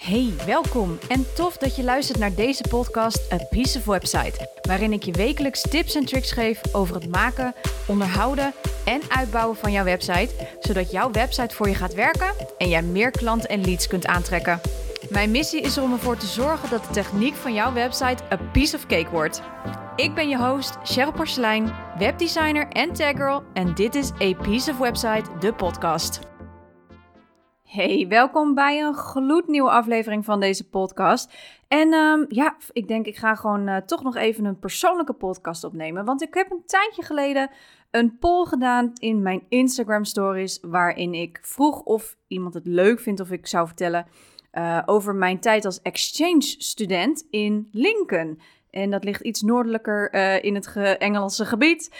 Hey, welkom en tof dat je luistert naar deze podcast A Piece of Website, waarin ik je wekelijks tips en tricks geef over het maken, onderhouden en uitbouwen van jouw website, zodat jouw website voor je gaat werken en jij meer klanten en leads kunt aantrekken. Mijn missie is om ervoor te zorgen dat de techniek van jouw website a piece of cake wordt. Ik ben je host, Cheryl Porcelein, webdesigner en taggirl en dit is A Piece of Website, de podcast. Hey, welkom bij een gloednieuwe aflevering van deze podcast. En um, ja, ik denk ik ga gewoon uh, toch nog even een persoonlijke podcast opnemen. Want ik heb een tijdje geleden een poll gedaan in mijn Instagram stories. Waarin ik vroeg of iemand het leuk vindt of ik zou vertellen uh, over mijn tijd als exchange student in Lincoln. En dat ligt iets noordelijker uh, in het ge Engelse gebied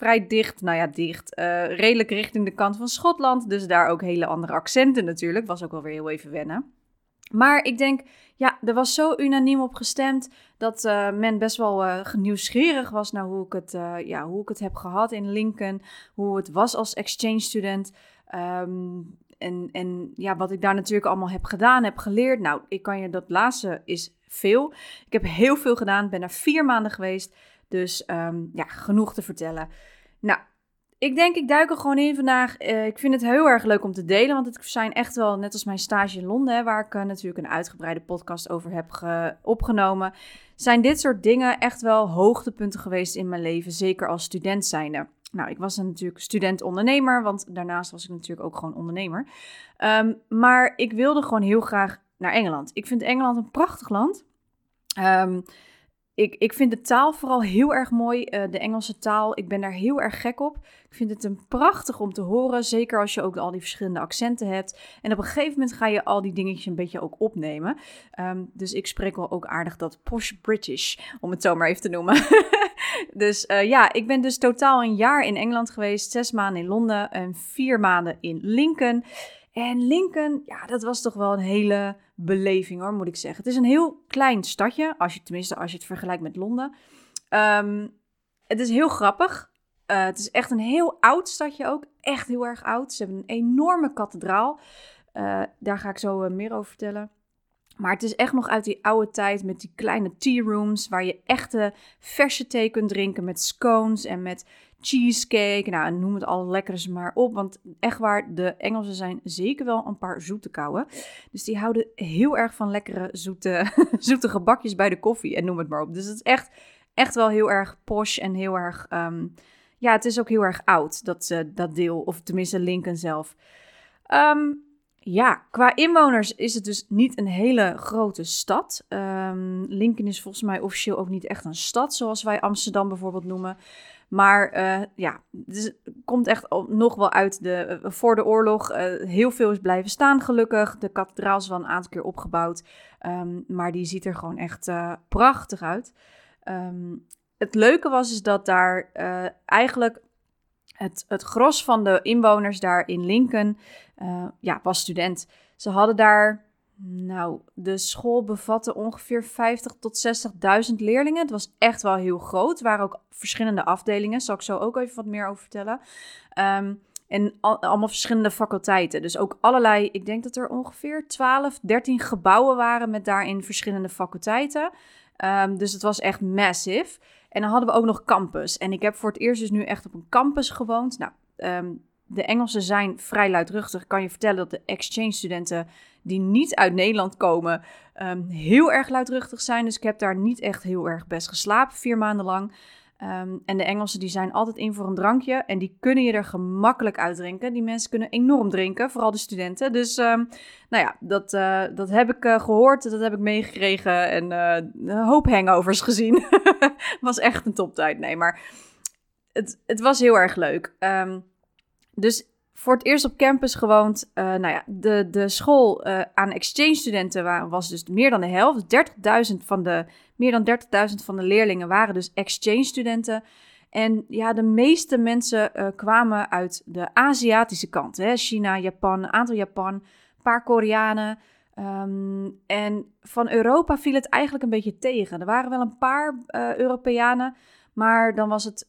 vrij dicht, nou ja, dicht, uh, redelijk richting de kant van Schotland. Dus daar ook hele andere accenten natuurlijk. Was ook wel weer heel even wennen. Maar ik denk, ja, er was zo unaniem op gestemd dat uh, men best wel uh, nieuwsgierig was naar hoe ik, het, ja, hoe ik het heb gehad in Lincoln. Hoe het was als exchange student. Um, en, en ja, wat ik daar natuurlijk allemaal heb gedaan, heb geleerd. Nou, ik kan je dat laatste is veel. Ik heb heel veel gedaan, ben er vier maanden geweest. Dus um, ja, genoeg te vertellen. Nou, ik denk ik duik er gewoon in vandaag. Uh, ik vind het heel erg leuk om te delen, want het zijn echt wel, net als mijn stage in Londen, hè, waar ik uh, natuurlijk een uitgebreide podcast over heb opgenomen, zijn dit soort dingen echt wel hoogtepunten geweest in mijn leven, zeker als student zijnde. Nou, ik was natuurlijk student-ondernemer, want daarnaast was ik natuurlijk ook gewoon ondernemer. Um, maar ik wilde gewoon heel graag naar Engeland. Ik vind Engeland een prachtig land. Um, ik, ik vind de taal vooral heel erg mooi, uh, de Engelse taal. Ik ben daar heel erg gek op. Ik vind het een prachtig om te horen, zeker als je ook al die verschillende accenten hebt. En op een gegeven moment ga je al die dingetjes een beetje ook opnemen. Um, dus ik spreek wel ook aardig dat posh British, om het zo maar even te noemen. dus uh, ja, ik ben dus totaal een jaar in Engeland geweest, zes maanden in Londen en vier maanden in Lincoln. En Lincoln, ja, dat was toch wel een hele beleving hoor, moet ik zeggen. Het is een heel klein stadje, als je, tenminste als je het vergelijkt met Londen. Um, het is heel grappig. Uh, het is echt een heel oud stadje ook. Echt heel erg oud. Ze hebben een enorme kathedraal. Uh, daar ga ik zo uh, meer over vertellen. Maar het is echt nog uit die oude tijd met die kleine tea rooms waar je echte verse thee kunt drinken met scones en met cheesecake. Nou, noem het al lekkers maar op. Want echt waar, de Engelsen zijn zeker wel een paar zoete kouwen. Dus die houden heel erg van lekkere zoete, zoete gebakjes bij de koffie en noem het maar op. Dus het is echt, echt wel heel erg posh en heel erg... Um, ja, het is ook heel erg oud, dat, uh, dat deel. Of tenminste Lincoln zelf. Um, ja, qua inwoners is het dus niet een hele grote stad. Um, Lincoln is volgens mij officieel ook niet echt een stad, zoals wij Amsterdam bijvoorbeeld noemen. Maar uh, ja, het komt echt nog wel uit de, uh, voor de oorlog. Uh, heel veel is blijven staan, gelukkig. De kathedraal is wel een aantal keer opgebouwd. Um, maar die ziet er gewoon echt prachtig uit. Um, het leuke was is dat daar eigenlijk het, het gros van de inwoners daar in Lincoln ja, was student. Ze hadden daar nou, de school bevatte ongeveer 50 tot 60.000 leerlingen. Het was echt wel heel groot. Er waren ook verschillende afdelingen. Zal ik zo ook even wat meer over vertellen. Um, en al, allemaal verschillende faculteiten. Dus ook allerlei, ik denk dat er ongeveer 12, 13 gebouwen waren met daarin verschillende faculteiten. Um, dus het was echt massive. En dan hadden we ook nog campus. En ik heb voor het eerst dus nu echt op een campus gewoond. Nou, um, de Engelsen zijn vrij luidruchtig. Kan je vertellen dat de exchange studenten die niet uit Nederland komen, um, heel erg luidruchtig zijn. Dus ik heb daar niet echt heel erg best geslapen, vier maanden lang. Um, en de Engelsen die zijn altijd in voor een drankje en die kunnen je er gemakkelijk uitdrinken. Die mensen kunnen enorm drinken, vooral de studenten. Dus um, nou ja, dat, uh, dat heb ik uh, gehoord, dat heb ik meegekregen en uh, een hoop hangovers gezien. was echt een toptijd, nee, maar het, het was heel erg leuk. Um, dus voor het eerst op campus gewoond. Uh, nou ja, de, de school uh, aan exchange studenten was dus meer dan de helft. 30.000 van de, meer dan 30.000 van de leerlingen waren dus exchange studenten. En ja, de meeste mensen uh, kwamen uit de Aziatische kant. Hè? China, Japan, een aantal Japan, een paar Koreanen. Um, en van Europa viel het eigenlijk een beetje tegen. Er waren wel een paar Europeanen, maar dan was het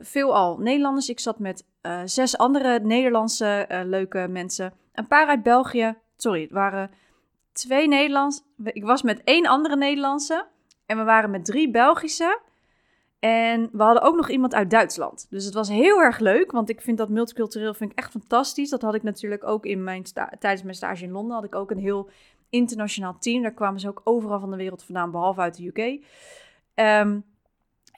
veelal Nederlanders. Ik zat met uh, zes andere Nederlandse uh, leuke mensen. Een paar uit België. Sorry, het waren twee Nederlands. Ik was met één andere Nederlandse. En we waren met drie Belgische. En we hadden ook nog iemand uit Duitsland. Dus het was heel erg leuk, want ik vind dat multicultureel vind ik echt fantastisch. Dat had ik natuurlijk ook in mijn tijdens mijn stage in Londen. Had ik ook een heel internationaal team. Daar kwamen ze ook overal van de wereld vandaan, behalve uit de UK. Um, ehm,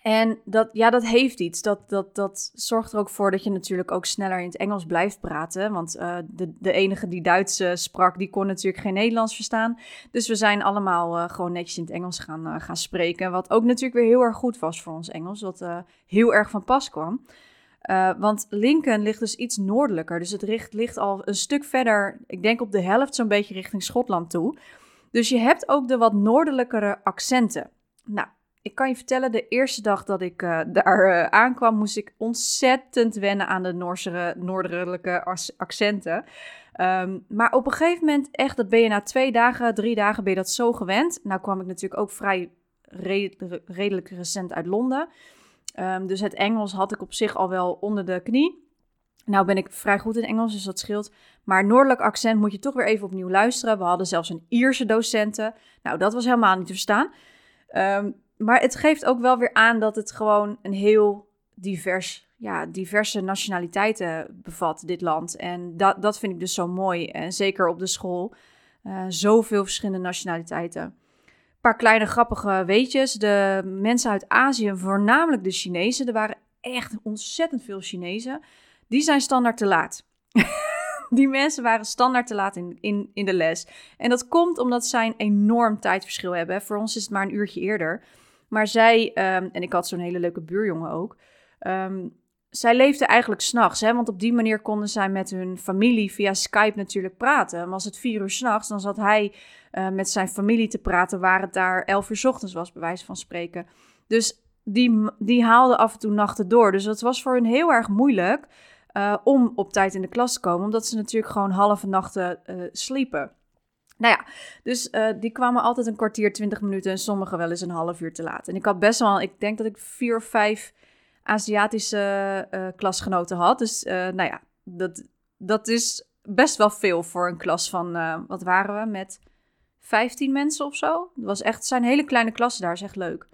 en dat, ja, dat heeft iets. Dat, dat, dat zorgt er ook voor dat je natuurlijk ook sneller in het Engels blijft praten. Want uh, de, de enige die Duits sprak, die kon natuurlijk geen Nederlands verstaan. Dus we zijn allemaal uh, gewoon netjes in het Engels gaan, gaan spreken. Wat ook natuurlijk weer heel erg goed was voor ons Engels. Wat heel erg van pas kwam. want Lincoln ligt dus iets noordelijker. Dus het ligt, ligt al een stuk verder, ik denk op de helft zo'n beetje richting Schotland toe. Dus je hebt ook de wat noordelijkere accenten. Nou, ik kan je vertellen, de eerste dag dat ik uh, daar uh, aankwam, moest ik ontzettend wennen aan de Noorse, noordelijke accenten. Um, maar op een gegeven moment, echt, dat ben je na twee dagen, drie dagen, ben je dat zo gewend. Nou kwam ik natuurlijk ook vrij redelijk recent uit Londen. Um, dus het Engels had ik op zich al wel onder de knie. Nou ben ik vrij goed in Engels, dus dat scheelt. Maar noordelijk accent moet je toch weer even opnieuw luisteren. We hadden zelfs een Ierse docenten. Nou, dat was helemaal niet te verstaan. Um, maar het geeft ook wel weer aan dat het gewoon een heel divers, ja, diverse nationaliteiten bevat, dit land. En dat, dat vind ik dus zo mooi. En zeker op de school. Uh, zoveel verschillende nationaliteiten. Een paar kleine grappige weetjes. De mensen uit Azië, voornamelijk de Chinezen, er waren echt ontzettend veel Chinezen. Die zijn standaard te laat. die mensen waren standaard te laat in, in, in de les. En dat komt omdat zij een enorm tijdverschil hebben. Voor ons is het maar een uurtje eerder. Maar zij, ehm, en ik had zo'n hele leuke buurjongen ook. Um, zij leefde eigenlijk s'nachts, want op die manier konden zij met hun familie via Skype natuurlijk praten. Maar als het vier uur s'nachts, dan zat hij uh, met zijn familie te praten, waar het daar elf uur s ochtends was, bij wijze van spreken. Dus die, die haalden af en toe nachten door. Dus het was voor hen heel erg moeilijk uh, om op tijd in de klas te komen, omdat ze natuurlijk gewoon halve nachten uh, sliepen. Nou ja, dus uh, die kwamen altijd een kwartier, twintig minuten en sommigen wel eens een half uur te laat. En ik had best wel, ik denk dat ik vier of vijf Aziatische uh, klasgenoten had. Dus uh, nou ja, dat, dat is best wel veel voor een klas van, wat waren we, met 15 mensen of zo. Het was echt, zijn hele kleine klassen daar, is echt leuk.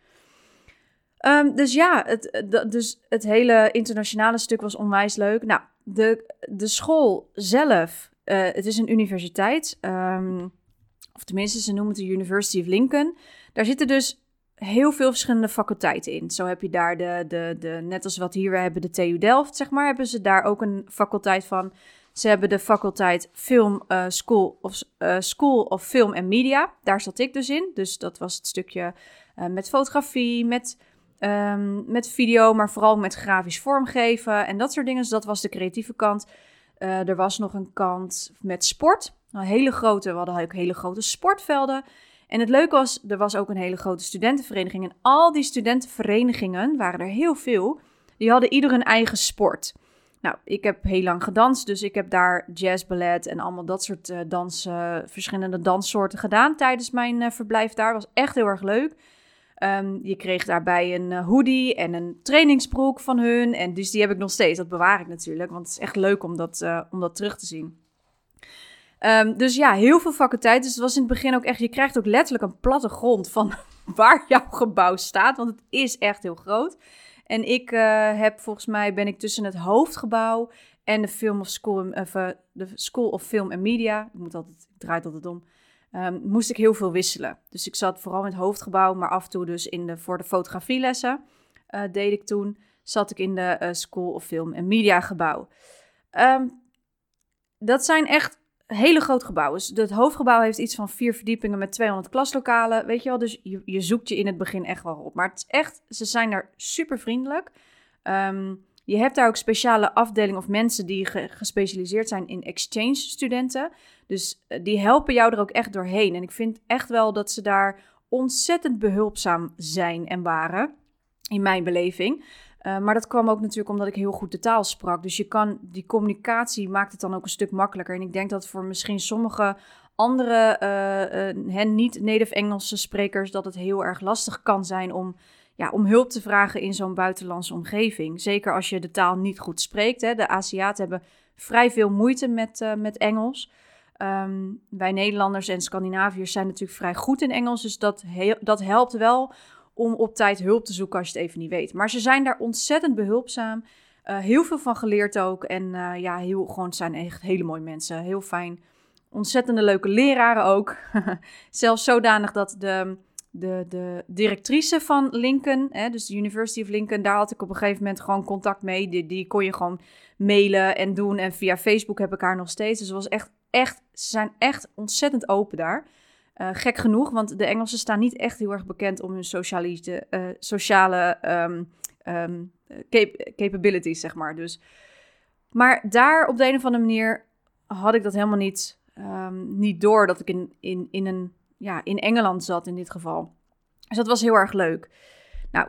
Um, dus ja, het, dus het hele internationale stuk was onwijs leuk. Nou, de, de school zelf, het is een universiteit. Um, of tenminste, ze noemen het de University of Lincoln. Daar zitten dus heel veel verschillende faculteiten in. Zo heb je daar de, de, de net als wat hier we hebben, de TU Delft, zeg maar, hebben ze daar ook een faculteit van. Ze hebben de faculteit Film uh, School, of, uh, School of Film en Media. Daar zat ik dus in. Dus dat was het stukje uh, met fotografie, met, um, met video, maar vooral met grafisch vormgeven en dat soort dingen. Dus dat was de creatieve kant. er was nog een kant met sport. Hele grote, we hadden ook hele grote sportvelden. En het leuke was, er was ook een hele grote studentenvereniging. En al die studentenverenigingen, waren er heel veel, die hadden ieder een eigen sport. Nou, ik heb heel lang gedanst, dus ik heb daar jazz, ballet en allemaal dat soort uh, dansen, verschillende danssoorten gedaan tijdens mijn uh, verblijf daar. Was echt heel erg leuk. Um, je kreeg daarbij een hoodie en een trainingsbroek van hun. En dus die heb ik nog steeds. Dat bewaar ik natuurlijk, want het is echt leuk om dat, om dat terug te zien. Um, dus ja, heel veel faculteiten. Dus het was in het begin ook echt, je krijgt ook letterlijk een platte grond van waar jouw gebouw staat, want het is echt heel groot. En ik uh, heb volgens mij, ben ik tussen het hoofdgebouw en de Film of School, of, uh, de School of Film and Media, ik, moet altijd, ik draai het om, um, moest ik heel veel wisselen. Dus ik zat vooral in het hoofdgebouw, maar af en toe dus in de, voor de fotografielessen deed ik toen, zat ik in de School of Film and Media gebouw. Um, dat zijn echt hele groot gebouw is. Het hoofdgebouw heeft iets van vier verdiepingen met 200 klaslokalen. Weet je wel, dus je, je zoekt je in het begin echt wel op. Maar het is echt, ze zijn daar super vriendelijk. Ehm, je hebt daar ook speciale afdelingen of mensen die gespecialiseerd zijn in exchange studenten. Dus eh, die helpen jou er ook echt doorheen. En ik vind echt wel dat ze daar ontzettend behulpzaam zijn en waren. In mijn beleving. Uh, maar dat kwam ook natuurlijk omdat ik heel goed de taal sprak. Dus je kan, die communicatie maakt het dan ook een stuk makkelijker. En ik denk dat voor misschien sommige andere uh, uh, niet-native Engelse sprekers... dat het heel erg lastig kan zijn om, ja, om hulp te vragen in zo'n buitenlandse omgeving. Zeker als je de taal niet goed spreekt. Hè. De Aziaten hebben vrij veel moeite met, met Engels. Ehm, wij Nederlanders en Scandinaviërs zijn natuurlijk vrij goed in Engels, dus dat, dat helpt wel om op tijd hulp te zoeken als je het even niet weet. Maar ze zijn daar ontzettend behulpzaam. Uh, heel veel van geleerd ook. En uh, ja, heel, gewoon zijn echt hele mooie mensen. Heel fijn. Ontzettende leuke leraren ook. Zelfs zodanig dat de, de, de directrice van Lincoln, hè, dus de University of Lincoln, daar had ik op een gegeven moment gewoon contact mee. Die, die kon je gewoon mailen en doen. En via Facebook heb ik haar nog steeds. Dus was echt, echt, ze zijn echt ontzettend open daar. Uh, gek genoeg, want de Engelsen staan niet echt heel erg bekend om hun uh, sociale um, um, capabilities, zeg maar. Dus, maar daar op de een of andere manier had ik dat helemaal niet, um, niet door dat ik in, in, in, een, ja, in Engeland zat in dit geval. Dus dat was heel erg leuk. Nou,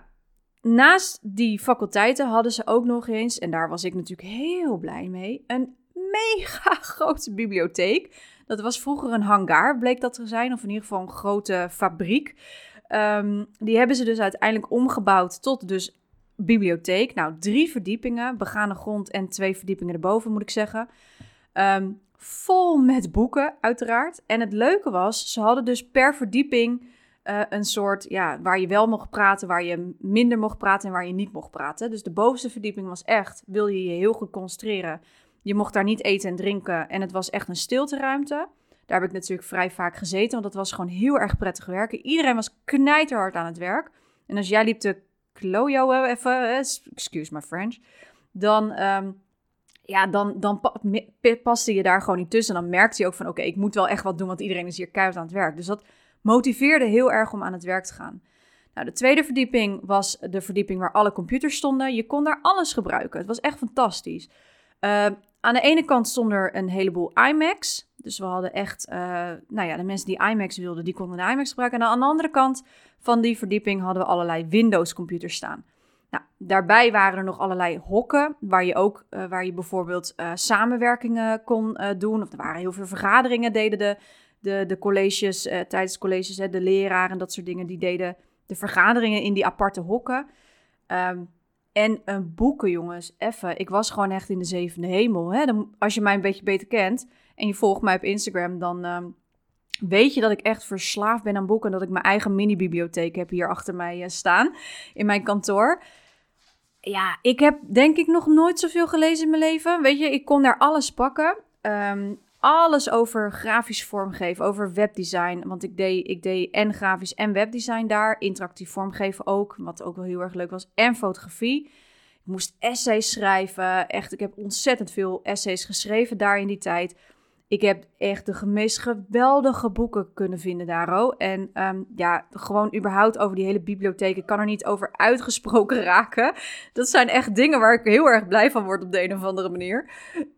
naast die faculteiten hadden ze ook nog eens, en daar was ik natuurlijk heel blij mee, een mega grote bibliotheek. Dat was vroeger een hangar, bleek dat te zijn, of in ieder geval een grote fabriek. Um, die hebben ze dus uiteindelijk omgebouwd tot dus bibliotheek. Nou, drie verdiepingen, begane grond en twee verdiepingen erboven, moet ik zeggen. Um, vol met boeken, uiteraard. En het leuke was, ze hadden dus per verdieping uh, een soort, ja, waar je wel mocht praten, waar je minder mocht praten en waar je niet mocht praten. Dus de bovenste verdieping was echt, wil je je heel goed concentreren, je mocht daar niet eten en drinken en het was echt een stilteruimte. Daar heb ik natuurlijk vrij vaak gezeten, want dat was gewoon heel erg prettig werken. Iedereen was knijterhard aan het werk. En als jij liep te klojo even, excuse my French, dan, um, ja, dan, dan paste je daar gewoon niet tussen. En dan merkte je ook van, oké, ik moet wel echt wat doen, want iedereen is hier keihard aan het werk. Dus dat motiveerde heel erg om aan het werk te gaan. Nou, de tweede verdieping was de verdieping waar alle computers stonden. Je kon daar alles gebruiken. Het was echt fantastisch. Uh, aan de ene kant stonden er een heleboel iMacs. Dus we hadden echt, uh, nou ja, de mensen die iMacs wilden, die konden de iMacs gebruiken. En aan de andere kant van die verdieping hadden we allerlei Windows-computers staan. Nou, daarbij waren er nog allerlei hokken, waar je ook, uh, waar je bijvoorbeeld uh, samenwerkingen kon doen. Of er waren heel veel vergaderingen, deden de, de, de colleges, tijdens colleges, hè, de leraren en dat soort dingen, die deden de vergaderingen in die aparte hokken. Um, en een boeken, jongens, even. Ik was gewoon echt in de zevende hemel. Hè? Dan, als je mij een beetje beter kent en je volgt mij op Instagram, dan uh, weet je dat ik echt verslaafd ben aan boeken. En dat ik mijn eigen mini-bibliotheek heb hier achter mij uh, staan in mijn kantoor. Ja, ik heb denk ik nog nooit zoveel gelezen in mijn leven. Weet je, ik kon daar alles pakken. Um, alles over grafisch vormgeven, over webdesign. Want ik deed, ik deed en grafisch en webdesign daar. Interactief vormgeven ook, wat ook wel heel erg leuk was. En fotografie. Ik moest essays schrijven. Echt, ik heb ontzettend veel essays geschreven daar in die tijd. Ik heb echt de meest geweldige boeken kunnen vinden daar. En um, ja, gewoon überhaupt over die hele bibliotheek. Ik kan er niet over uitgesproken raken. Dat zijn echt dingen waar ik heel erg blij van word op de een of andere manier.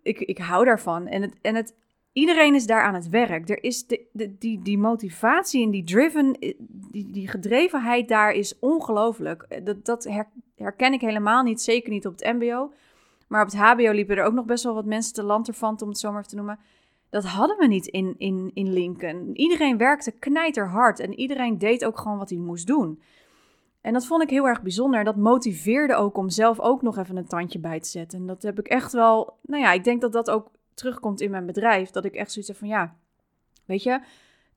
Ik, ik hou daarvan. En het, en het iedereen is daar aan het werk. Er is de, die, die motivatie en die driven, eh, die, die gedrevenheid daar is ongelooflijk. Eh, dat, dat herken ik helemaal niet, zeker niet op het MBO. Maar op het HBO liepen er ook nog best wel wat mensen te lanterfant, om het zo maar te noemen. Dat hadden we niet in, in, in Lincoln. Iedereen werkte knijterhard en iedereen deed ook gewoon wat hij moest doen. En dat vond ik heel erg bijzonder. Dat motiveerde ook om zelf ook nog even een tandje bij te zetten. En dat heb ik echt wel. Nou ja, ik denk dat dat ook terugkomt in mijn bedrijf. Dat ik echt zoiets heb van ja, weet je,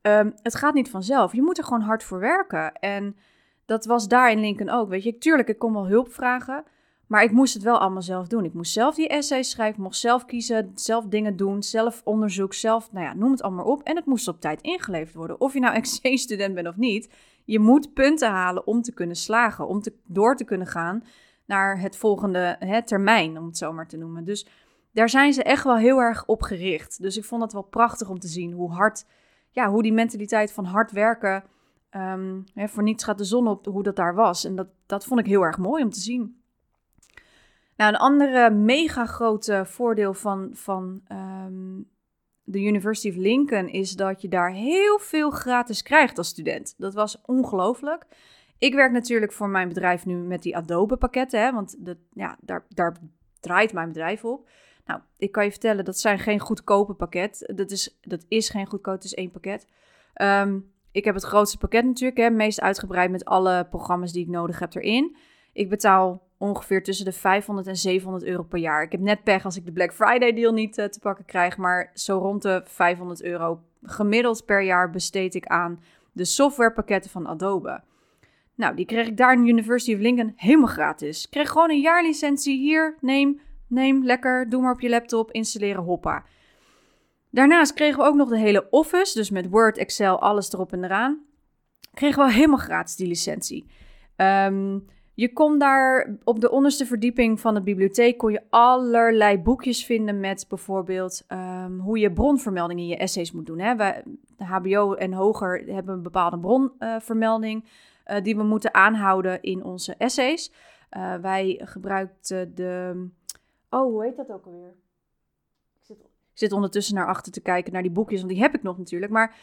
um, het gaat niet vanzelf. Je moet er gewoon hard voor werken. En dat was daar in Lincoln ook. Weet je, tuurlijk, ik kon wel hulp vragen. Maar ik moest het wel allemaal zelf doen. Ik moest zelf die essays schrijven, mocht zelf kiezen, zelf dingen doen, zelf onderzoek, zelf, nou ja, noem het allemaal op. En het moest op tijd ingeleverd worden. Of je nou exchange-student bent of niet, je moet punten halen om te kunnen slagen, om te, door te kunnen gaan naar het volgende hè, termijn, om het zo maar te noemen. Dus daar zijn ze echt wel heel erg op gericht. Dus ik vond het wel prachtig om te zien hoe hard, ja, hoe die mentaliteit van hard werken, um, hè, voor niets gaat de zon op, hoe dat daar was. En dat, dat vond ik heel erg mooi om te zien. Nou, een andere mega grote voordeel van, van um, de University of Lincoln is dat je daar heel veel gratis krijgt als student. Dat was ongelooflijk. Ik werk natuurlijk voor mijn bedrijf nu met die Adobe pakketten, hè, want dat, ja, daar, daar draait mijn bedrijf op. Nou, ik kan je vertellen, dat zijn geen goedkope pakket. Dat is, dat is geen goedkoop, het is één pakket. Um, ik heb het grootste pakket natuurlijk, hè, meest uitgebreid met alle programma's die ik nodig heb erin. Ik betaal ongeveer tussen de 500 en 700 euro per jaar. Ik heb net pech als ik de Black Friday deal niet te pakken krijg, maar zo rond de 500 euro gemiddeld per jaar besteed ik aan de softwarepakketten van Adobe. Nou, die kreeg ik daar in University of Lincoln helemaal gratis. Ik kreeg gewoon een jaarlicentie. Hier, neem, neem, lekker, doe maar op je laptop, installeren, hoppa. Daarnaast kregen we ook nog de hele Office, dus met Word, Excel, alles erop en eraan. Kregen we helemaal gratis die licentie. Um, je kon daar op de onderste verdieping van de bibliotheek kon je allerlei boekjes vinden met bijvoorbeeld um, hoe je bronvermelding in je essays moet doen. Hè? Wij, de HBO en hoger hebben een bepaalde bronvermelding uh, die we moeten aanhouden in onze essays. Uh, wij gebruikten de. Oh, hoe heet dat ook alweer? Ik zit, zit ondertussen naar achter te kijken naar die boekjes, want die heb ik nog natuurlijk. Maar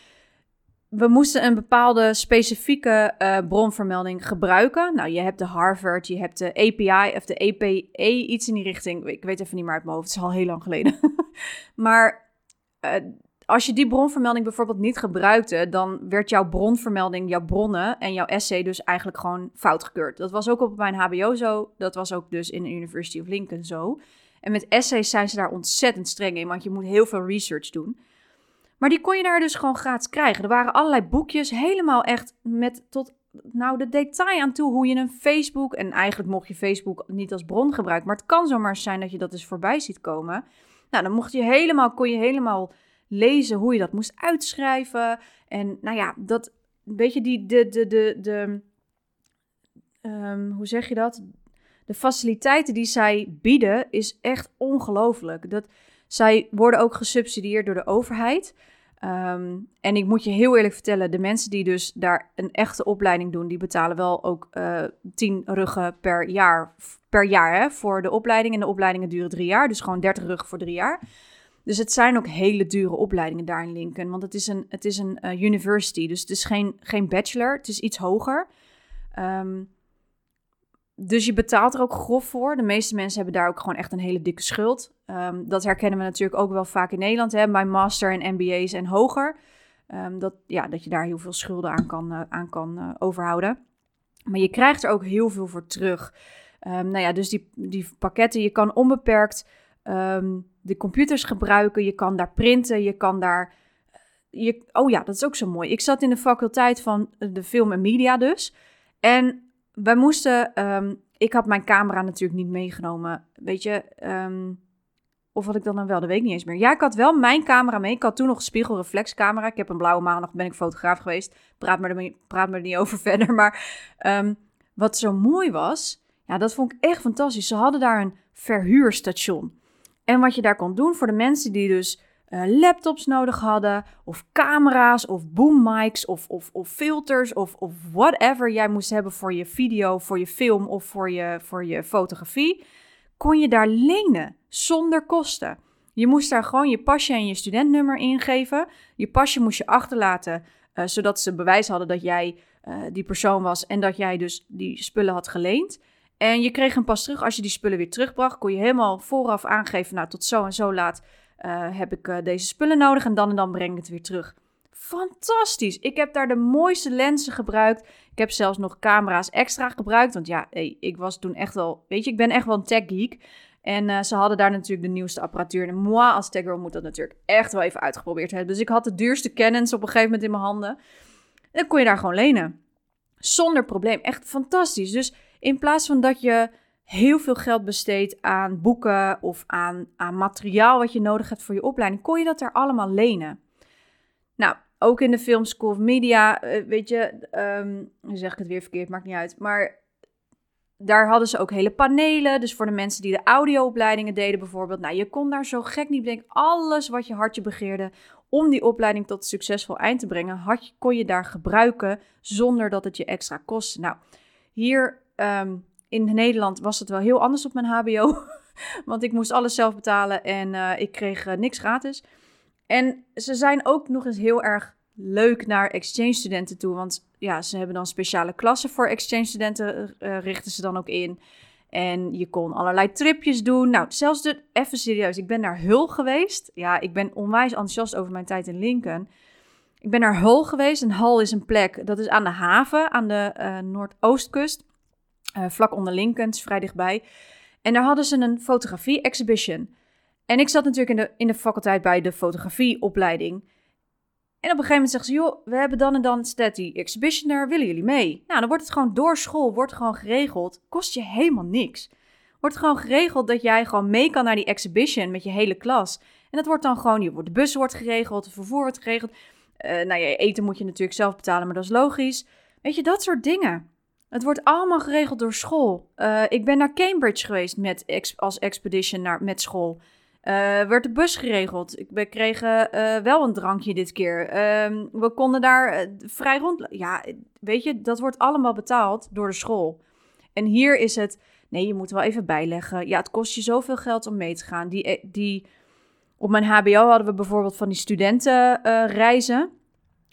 we moesten een bepaalde specifieke uh, bronvermelding gebruiken. Nou, je hebt de Harvard, je hebt de API of de APE, iets in die richting. Ik weet even niet meer uit mijn hoofd, het is al heel lang geleden. maar uh, als je die bronvermelding bijvoorbeeld niet gebruikte, dan werd jouw bronvermelding, jouw bronnen en jouw essay dus eigenlijk gewoon fout gekeurd. Dat was ook op mijn HBO zo, dat was ook dus in de University of Lincoln zo. En met essays zijn ze daar ontzettend streng in, want je moet heel veel research doen. Maar die kon je daar dus gewoon gratis krijgen. Er waren allerlei boekjes, helemaal echt met tot nou de detail aan toe hoe je een Facebook en eigenlijk mocht je Facebook niet als bron gebruiken, maar het kan zomaar zijn dat je dat dus voorbij ziet komen. Nou, dan mocht je helemaal, kon je helemaal lezen hoe je dat moest uitschrijven. En nou ja, dat, weet je, die, de, de, de, de um, hoe zeg je dat? De faciliteiten die zij bieden is echt ongelooflijk. Dat, zij worden ook gesubsidieerd door de overheid. Um, en ik moet je heel eerlijk vertellen, de mensen die dus daar een echte opleiding doen, die betalen wel ook uh, 10 ruggen per jaar, per jaar hè, voor de opleiding. En de opleidingen duren drie jaar, dus gewoon 30 ruggen voor drie jaar. Dus het zijn ook hele dure opleidingen daar in Lincoln. Want het is een, het is een uh, university. Dus het is geen, geen bachelor. Het is iets hoger. Um, dus je betaalt er ook grof voor. De meeste mensen hebben daar ook gewoon echt een hele dikke schuld. Um, dat herkennen we natuurlijk ook wel vaak in Nederland. Hè, bij master en MBA's en hoger. Um, dat, ja, dat je daar heel veel schulden aan kan, uh, aan kan uh, overhouden. Maar je krijgt er ook heel veel voor terug. Um, nou ja, dus die, die pakketten, je kan onbeperkt de computers gebruiken. Je kan daar printen, je kan daar... Je, oh ja, dat is ook zo mooi. Ik zat in de faculteit van de film en media dus. En wij moesten... Um, ik had mijn camera natuurlijk niet meegenomen. Weet je... Um, of had ik dan dan wel? Dat weet ik niet eens meer. Ja, ik had wel mijn camera mee. Ik had toen nog een spiegelreflexcamera. Ik heb een blauwe maandag, ben ik fotograaf geweest. Praat me er, praat me er niet over verder. Maar um, wat zo mooi was, ja, dat vond ik echt fantastisch. Ze hadden daar een verhuurstation. En wat je daar kon doen voor de mensen die dus uh, laptops nodig hadden, of camera's, of boom mics, of, of, of filters, of, of whatever jij moest hebben voor je video, voor je film of voor je, voor je fotografie, kon je daar lenen zonder kosten. Je moest daar gewoon je pasje en je studentnummer ingeven. Je pasje moest je achterlaten, uh, zodat ze bewijs hadden dat jij uh, die persoon was en dat jij dus die spullen had geleend. En je kreeg een pas terug als je die spullen weer terugbracht. Kon je helemaal vooraf aangeven, nou tot zo en zo laat uh, heb ik uh, deze spullen nodig en dan en dan breng ik het weer terug. Fantastisch. Ik heb daar de mooiste lenzen gebruikt. Ik heb zelfs nog camera's extra gebruikt. Want ja, hey, ik was toen echt wel, weet je, ik ben echt wel een tech geek. En uh, ze hadden daar natuurlijk de nieuwste apparatuur. En moi als tech moet dat natuurlijk echt wel even uitgeprobeerd hebben. Dus ik had de duurste Canons op een gegeven moment in mijn handen. En dan kon je daar gewoon lenen. Zonder probleem. Echt fantastisch. Dus in plaats van dat je heel veel geld besteedt aan boeken of aan, aan materiaal wat je nodig hebt voor je opleiding, kon je dat er allemaal lenen. Nou, ook in de Film School of Media, uh, weet je, um, zeg ik het weer verkeerd, maakt niet uit. Maar daar hadden ze ook hele panelen. Dus voor de mensen die de audioopleidingen deden bijvoorbeeld. Nou, je kon daar zo gek niet bedenken. Alles wat je hartje begeerde om die opleiding tot een succesvol eind te brengen, had kon je daar gebruiken zonder dat het je extra kostte. Nou, hier um, in Nederland was het wel heel anders op mijn HBO. Want ik moest alles zelf betalen en uh, ik kreeg uh, niks gratis. En ze zijn ook nog eens heel erg leuk naar exchange studenten toe. Want ja, ze hebben dan speciale klassen voor exchange studenten, uh, richten ze dan ook in. En je kon allerlei tripjes doen. Nou, zelfs de, even serieus, ik ben naar Hul geweest. Ja, ik ben onwijs enthousiast over mijn tijd in Lincoln. Ik ben naar Hull geweest. En Hull is een plek, dat is aan de haven, aan de noordoostkust. Uh, vlak onder Lincoln, vrij dichtbij. En daar hadden ze een fotografie-exhibition. En ik zat natuurlijk in de, in de faculteit bij de fotografieopleiding. En op een gegeven moment zeggen ze, joh, we hebben dan en dan staat die exhibition er, willen jullie mee? Nou, dan wordt het gewoon door school, wordt gewoon geregeld, kost je helemaal niks. Wordt gewoon geregeld dat jij gewoon mee kan naar die exhibition met je hele klas. En dat wordt dan gewoon, je, de bus wordt geregeld, het vervoer wordt geregeld. Uh, nou ja, eten moet je natuurlijk zelf betalen, maar dat is logisch. Weet je, dat soort dingen. Het wordt allemaal geregeld door school. Uh, ik ben naar Cambridge geweest met als expedition naar, met school. Uh, werd de bus geregeld. We kregen uh, wel een drankje dit keer. Uh, we konden daar vrij rond. Ja, weet je, dat wordt allemaal betaald door de school. En hier is het. Nee, je moet wel even bijleggen. Ja, het kost je zoveel geld om mee te gaan. Die, die, op mijn HBO hadden we bijvoorbeeld van die studentenreizen.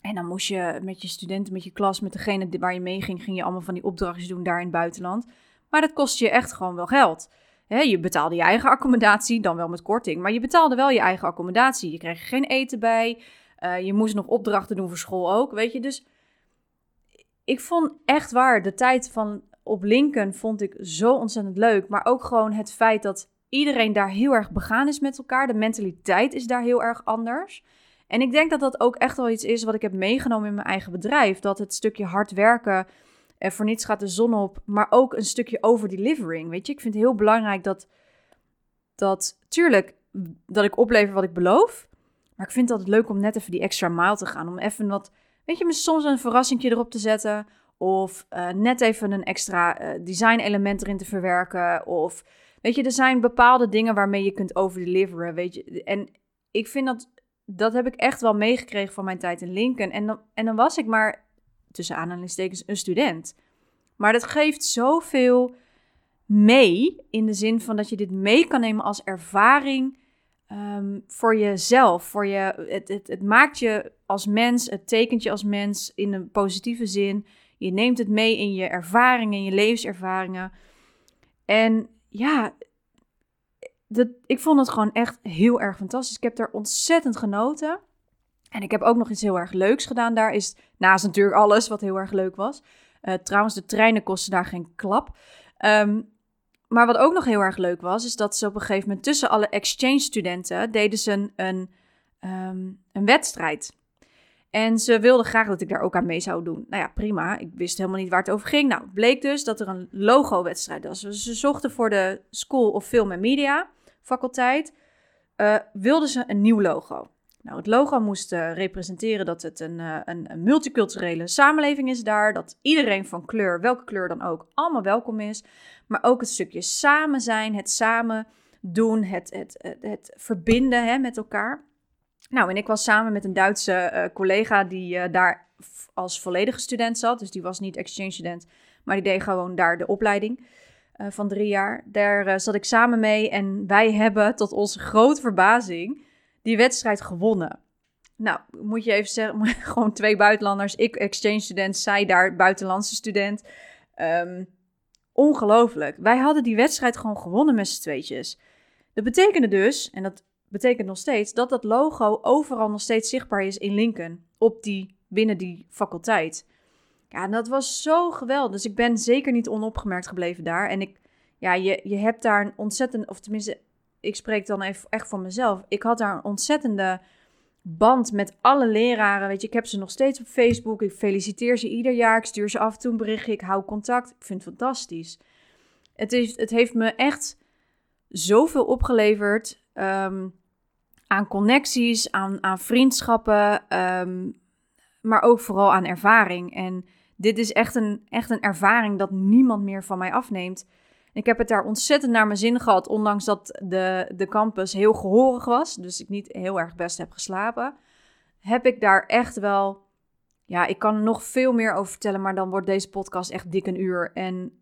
En dan moest je met je studenten, met je klas, met degene waar je mee ging, ging je allemaal van die opdrachtjes doen daar in het buitenland. Maar dat kost je echt gewoon wel geld. je betaalde je eigen accommodatie, dan wel met korting, maar je betaalde wel je eigen accommodatie. Je kreeg geen eten bij. Uh, je moest nog opdrachten doen voor school ook, weet je. Dus ik vond echt waar, de tijd van op Lincoln vond ik zo ontzettend leuk. Maar ook gewoon het feit dat iedereen daar heel erg begaan is met elkaar. De mentaliteit is daar heel erg anders. En ik denk dat dat ook echt wel iets is wat ik heb meegenomen in mijn eigen bedrijf. Dat het stukje hard werken, en voor niets gaat de zon op, maar ook een stukje over delivering. Weet je, ik vind het heel belangrijk dat, dat tuurlijk, dat ik oplever wat ik beloof. Maar ik vind het altijd leuk om net even die extra mile te gaan. Om even wat, weet je, soms een verrassingje erop te zetten. Of uh, net even een extra uh, design element erin te verwerken. Of, weet je, er zijn bepaalde dingen waarmee je kunt overdeliveren, weet je. En ik vind dat dat heb ik echt wel meegekregen van mijn tijd in Lincoln. En dan, en dan was ik maar, tussen aanhalingstekens, een student. Maar dat geeft zoveel mee, in de zin van dat je dit mee kan nemen als ervaring um, voor jezelf. Voor je, het, het, het maakt je als mens, het tekent je als mens in een positieve zin. Je neemt het mee in je ervaringen, in je levenservaringen. En ja, dat, ik vond het gewoon echt heel erg fantastisch. Ik heb daar ontzettend genoten. En ik heb ook nog iets heel erg leuks gedaan daar. Is naast natuurlijk alles wat heel erg leuk was. Uh, trouwens, de treinen kosten daar geen klap. Um, maar wat ook nog heel erg leuk was, is dat ze op een gegeven moment tussen alle exchange studenten deden ze een, een, um, een wedstrijd. En ze wilden graag dat ik daar ook aan mee zou doen. Nou ja, prima. Ik wist helemaal niet waar het over ging. Nou, bleek dus dat er een logo-wedstrijd was. Dus ze zochten voor de School of Film and Media faculteit, uh, wilden ze een nieuw logo. Nou, het logo moest uh, representeren dat het een, uh, een, een, multiculturele samenleving is daar. Dat iedereen van kleur, welke kleur dan ook, allemaal welkom is. Maar ook het stukje samen zijn, het samen doen, het, het, het, het verbinden hè, met elkaar. Nou, en ik was samen met een Duitse collega die daar als volledige student zat. Dus die was niet exchange student, maar die deed gewoon daar de opleiding. Eh, van drie jaar. Daar uh, zat ik samen mee en wij hebben tot onze grote verbazing die wedstrijd gewonnen. Nou, moet je even zeggen, gewoon twee buitenlanders. Ik exchange student, zij daar buitenlandse student. Um, ongelooflijk. Wij hadden die wedstrijd gewoon gewonnen met z'n tweetjes. Dat betekende dus, en dat betekent nog steeds, dat dat logo overal nog steeds zichtbaar is in Lincoln. Op die, binnen die faculteit. Ja, en dat was zo geweldig. Dus ik ben zeker niet onopgemerkt gebleven daar. En ik, ja, je, je hebt daar een ontzettend, of tenminste, ik spreek dan even echt voor mezelf. Ik had daar een ontzettende band met alle leraren. Weet je, ik heb ze nog steeds op Facebook. Ik feliciteer ze ieder jaar. Ik stuur ze af en toe een berichtje. Ik hou contact. Ik vind het fantastisch. Het, is, het heeft me echt zoveel opgeleverd um, aan connecties, aan, aan vriendschappen, um, maar ook vooral aan ervaring. En dit is echt een, echt een ervaring dat niemand meer van mij afneemt. Ik heb het daar ontzettend naar mijn zin gehad, ondanks dat de, de campus heel gehorig was, dus ik niet heel erg best heb geslapen. Heb ik daar echt wel, ja, ik kan er nog veel meer over vertellen, maar dan wordt deze podcast echt dik een uur. En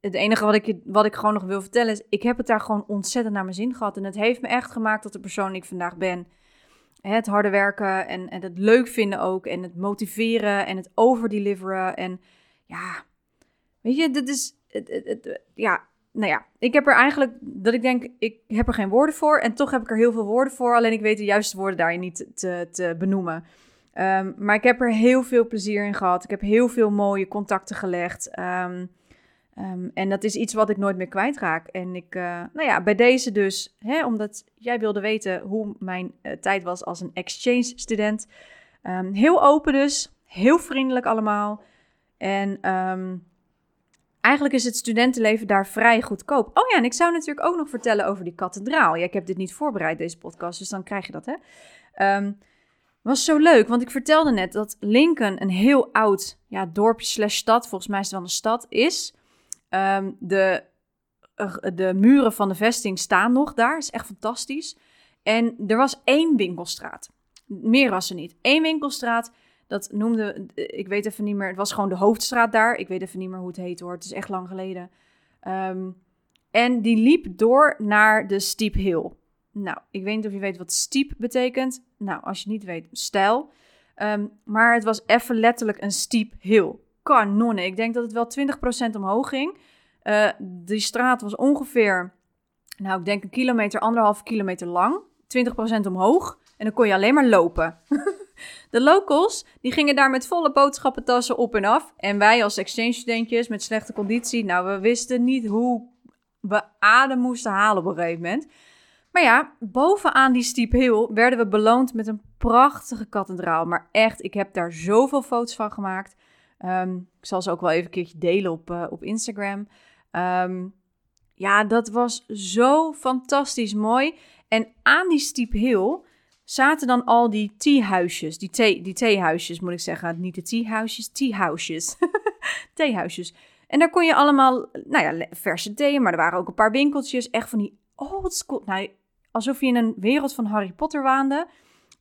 het enige wat ik, wat ik gewoon nog wil vertellen is, ik heb het daar gewoon ontzettend naar mijn zin gehad. En het heeft me echt gemaakt tot de persoon die ik vandaag ben. Het harde werken en, en het leuk vinden ook. En het motiveren en het overdeliveren. En ja, weet je, dit is. Het, het, ja, nou ja, ik heb er eigenlijk dat ik denk, ik heb er geen woorden voor. En toch heb ik er heel veel woorden voor. Alleen ik weet de juiste woorden daarin niet te, te benoemen. Um, maar ik heb er heel veel plezier in gehad. Ik heb heel veel mooie contacten gelegd. Um, Ehm, en dat is iets wat ik nooit meer kwijtraak. En ik, uh, nou ja, bij deze dus, hè, omdat jij wilde weten hoe mijn uh, tijd was als een exchange student. Um, heel open dus, heel vriendelijk allemaal. En um, eigenlijk is het studentenleven daar vrij goedkoop. Oh ja, en ik zou natuurlijk ook nog vertellen over die kathedraal. Ja, ik heb dit niet voorbereid, deze podcast, dus dan krijg je dat, hè. was zo leuk, want ik vertelde net dat Lincoln een heel oud ja, dorpje slash stad, volgens mij is het wel een stad, is... Um, de, de muren van de vesting staan nog daar. Is echt fantastisch. En er was één winkelstraat. Meer was er niet. Eén winkelstraat. Dat noemde, ik weet even niet meer. Het was gewoon de hoofdstraat daar. Ik weet even niet meer hoe het heet hoor. Het is echt lang geleden. Um, en die liep door naar de Steep Hill. Nou, ik weet niet of je weet wat steep betekent. Nou, als je niet weet, stijl. Um, maar het was even letterlijk een steep hill kanonnen. Ik denk dat het wel 20% omhoog ging. Uh, die straat was ongeveer, nou ik denk een kilometer, anderhalf kilometer lang. 20% omhoog. En dan kon je alleen maar lopen. de locals, die gingen daar met volle boodschappentassen op en af. En wij als exchange studentjes met slechte conditie, nou we wisten niet hoe we adem moesten halen op een gegeven moment. Maar ja, bovenaan die steep hill werden we beloond met een prachtige kathedraal. Maar echt, ik heb daar zoveel foto's van gemaakt. Um, ik zal ze ook wel even een keertje delen op, uh, op Instagram. Um, ja, dat was zo fantastisch mooi. En aan die steep hill zaten dan al die theehuisjes. Die, thee, die theehuisjes moet ik zeggen. Niet de theehuisjes, theehuisjes. theehuisjes. En daar kon je allemaal, nou ja, verse thee, maar er waren ook een paar winkeltjes. Echt van die old school. Nou, alsof je in een wereld van Harry Potter waande.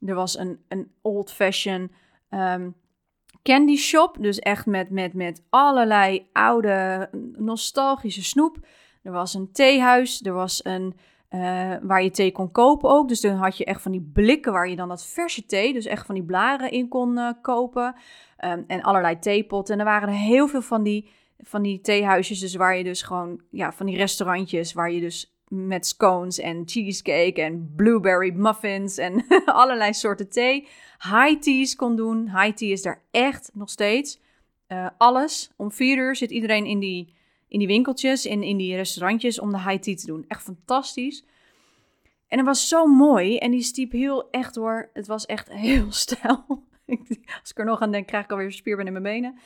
Er was een, een old fashion um, candy shop. Dus echt met, met, met allerlei oude nostalgische snoep. Er was een theehuis. Er was een uh, waar je thee kon kopen ook. Dus dan had je echt van die blikken waar je dan dat verse thee, dus echt van die blaren in kon uh, kopen. Um, en allerlei theepotten. En er waren heel veel van die, van die theehuisjes. Dus waar je dus gewoon, ja, van die restaurantjes waar je dus met scones en cheesecake en blueberry muffins en allerlei soorten thee. High teas kon doen. High tea is daar echt nog steeds. Uh, alles. Om vier uur zit iedereen in die, in die winkeltjes, in, in die restaurantjes om de high tea te doen. Echt fantastisch. En het was zo mooi. En die stiep heel echt hoor. Het was echt heel stijl. Als ik er nog aan denk, krijg ik alweer spierben in mijn benen.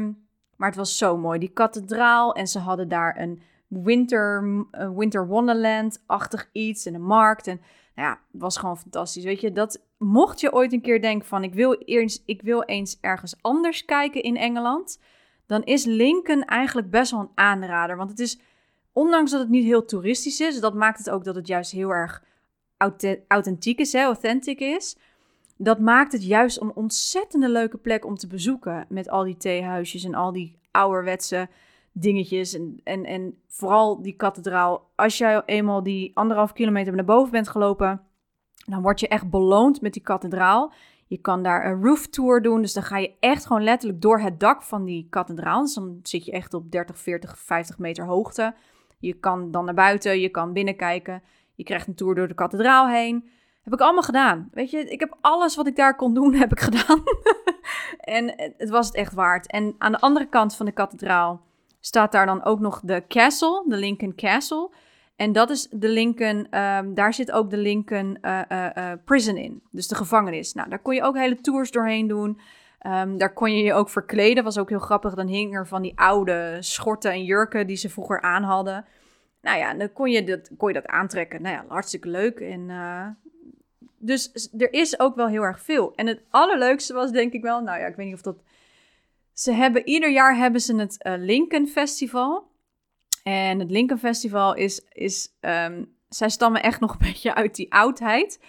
Um, maar het was zo mooi. Die kathedraal. En ze hadden daar een winter, uh, winter wonderland-achtig iets. En een markt. En nou ja, het was gewoon fantastisch. Weet je, dat mocht je ooit een keer denken van ik wil, eens, ik wil eens ergens anders kijken in Engeland, dan is Lincoln eigenlijk best wel een aanrader. Want het is, ondanks dat het niet heel toeristisch is, dat maakt het ook dat het juist heel erg authentiek is, hè, authentic is. Dat maakt het juist een ontzettende leuke plek om te bezoeken. Met al die theehuisjes en al die ouderwetse dingetjes. En, en, en vooral die kathedraal. Als jij eenmaal die anderhalf kilometer naar boven bent gelopen, dan word je echt beloond met die kathedraal. Je kan daar een roof tour doen. Dus dan ga je echt gewoon letterlijk door het dak van die kathedraal. Dus dan zit je echt op 30, 40, 50 meter hoogte. Je kan dan naar buiten, je kan binnenkijken. Je krijgt een tour door de kathedraal heen. Heb ik allemaal gedaan. Weet je, ik heb alles wat ik daar kon doen, heb ik gedaan. en het was het echt waard. En aan de andere kant van de kathedraal staat daar dan ook nog de castle, de Lincoln Castle. En dat is de Lincoln, um, daar zit ook de Lincoln uh, uh, uh, Prison in, dus de gevangenis. Nou, daar kon je ook hele tours doorheen doen. Um, daar kon je je ook verkleden, was ook heel grappig. Dan hing er van die oude schorten en jurken die ze vroeger aan hadden. Nou ja, dan kon je dat, kon je dat aantrekken. Nou ja, hartstikke leuk. En, dus er is ook wel heel erg veel. En het allerleukste was denk ik wel, nou ja, ik weet niet of dat... Ze hebben, ieder jaar hebben ze het Lincoln Festival. En het Lincoln Festival is, is um, zij stammen echt nog een beetje uit die oudheid.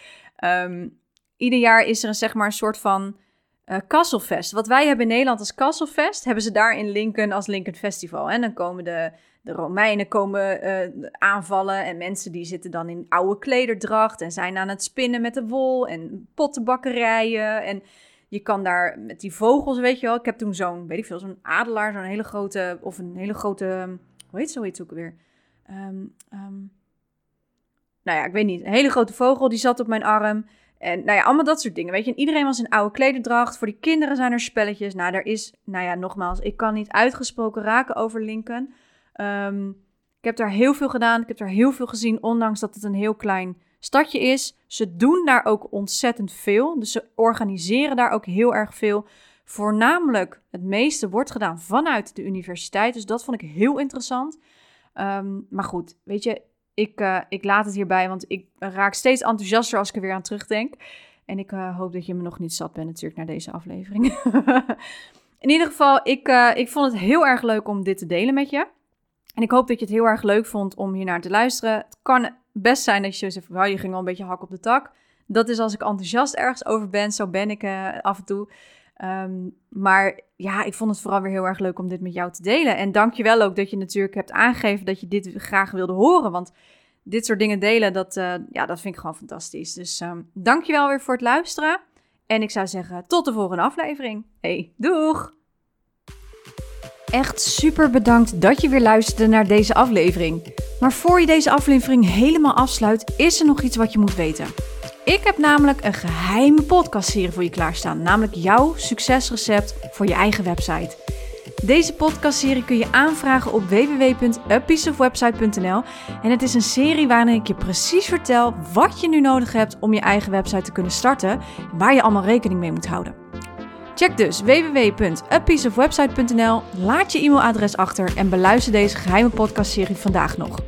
Um, ieder jaar is er een, zeg maar een soort van uh, Kasselfest. Wat wij hebben in Nederland als Kasselfest, hebben ze daar in Lincoln als Lincoln Festival. En dan komen de, de Romeinen komen uh, aanvallen en mensen die zitten dan in oude klederdracht en zijn aan het spinnen met de wol en pottenbakkerijen en... Je kan daar met die vogels, weet je wel. Ik heb toen zo'n, weet ik veel, zo'n adelaar, zo'n hele grote, of een hele grote hoe heet zoiets ook weer? Um, nou ja, ik weet niet. Een hele grote vogel, die zat op mijn arm. En nou ja, allemaal dat soort dingen. Weet je, en iedereen was in oude klederdracht. Voor die kinderen zijn er spelletjes. Nou, er is, nou ja, nogmaals, ik kan niet uitgesproken raken over Lincoln. Ehm, ik heb daar heel veel gedaan. Ik heb daar heel veel gezien, ondanks dat het een heel klein stadje is. Ze doen daar ook ontzettend veel. Dus ze organiseren daar ook heel erg veel. Voornamelijk het meeste wordt gedaan vanuit de universiteit. Dus dat vond ik heel interessant. Ehm, maar goed, weet je, ik, uh, ik laat het hierbij, want ik raak steeds enthousiaster als ik er weer aan terugdenk. En ik uh, hoop dat je me nog niet zat bent natuurlijk naar deze aflevering. In ieder geval, ik, uh, ik vond het heel erg leuk om dit te delen met je. En ik hoop dat je het heel erg leuk vond om hier naar te luisteren. Het kan best zijn dat je zo zegt, wow, je ging al een beetje hak op de tak. Dat is als ik enthousiast ergens over ben, zo ben ik af en toe. Um, maar ja, ik vond het vooral weer heel erg leuk om dit met jou te delen. En dank je wel ook dat je natuurlijk hebt aangegeven dat je dit graag wilde horen. Want dit soort dingen delen, dat, uh, ja, dat vind ik gewoon fantastisch. Dus um, dank je wel weer voor het luisteren. En ik zou zeggen, tot de volgende aflevering. Hey, doeg! Echt super bedankt dat je weer luisterde naar deze aflevering. Maar voor je deze aflevering helemaal afsluit, is er nog iets wat je moet weten. Ik heb namelijk een geheime podcastserie voor je klaarstaan, namelijk jouw succesrecept voor je eigen website. Deze podcastserie kun je aanvragen op www.apieceofwebsite.nl en het is een serie waarin ik je precies vertel wat je nu nodig hebt om je eigen website te kunnen starten en waar je allemaal rekening mee moet houden. Check dus www.apieceofwebsite.nl, laat je e-mailadres achter en beluister deze geheime podcastserie vandaag nog.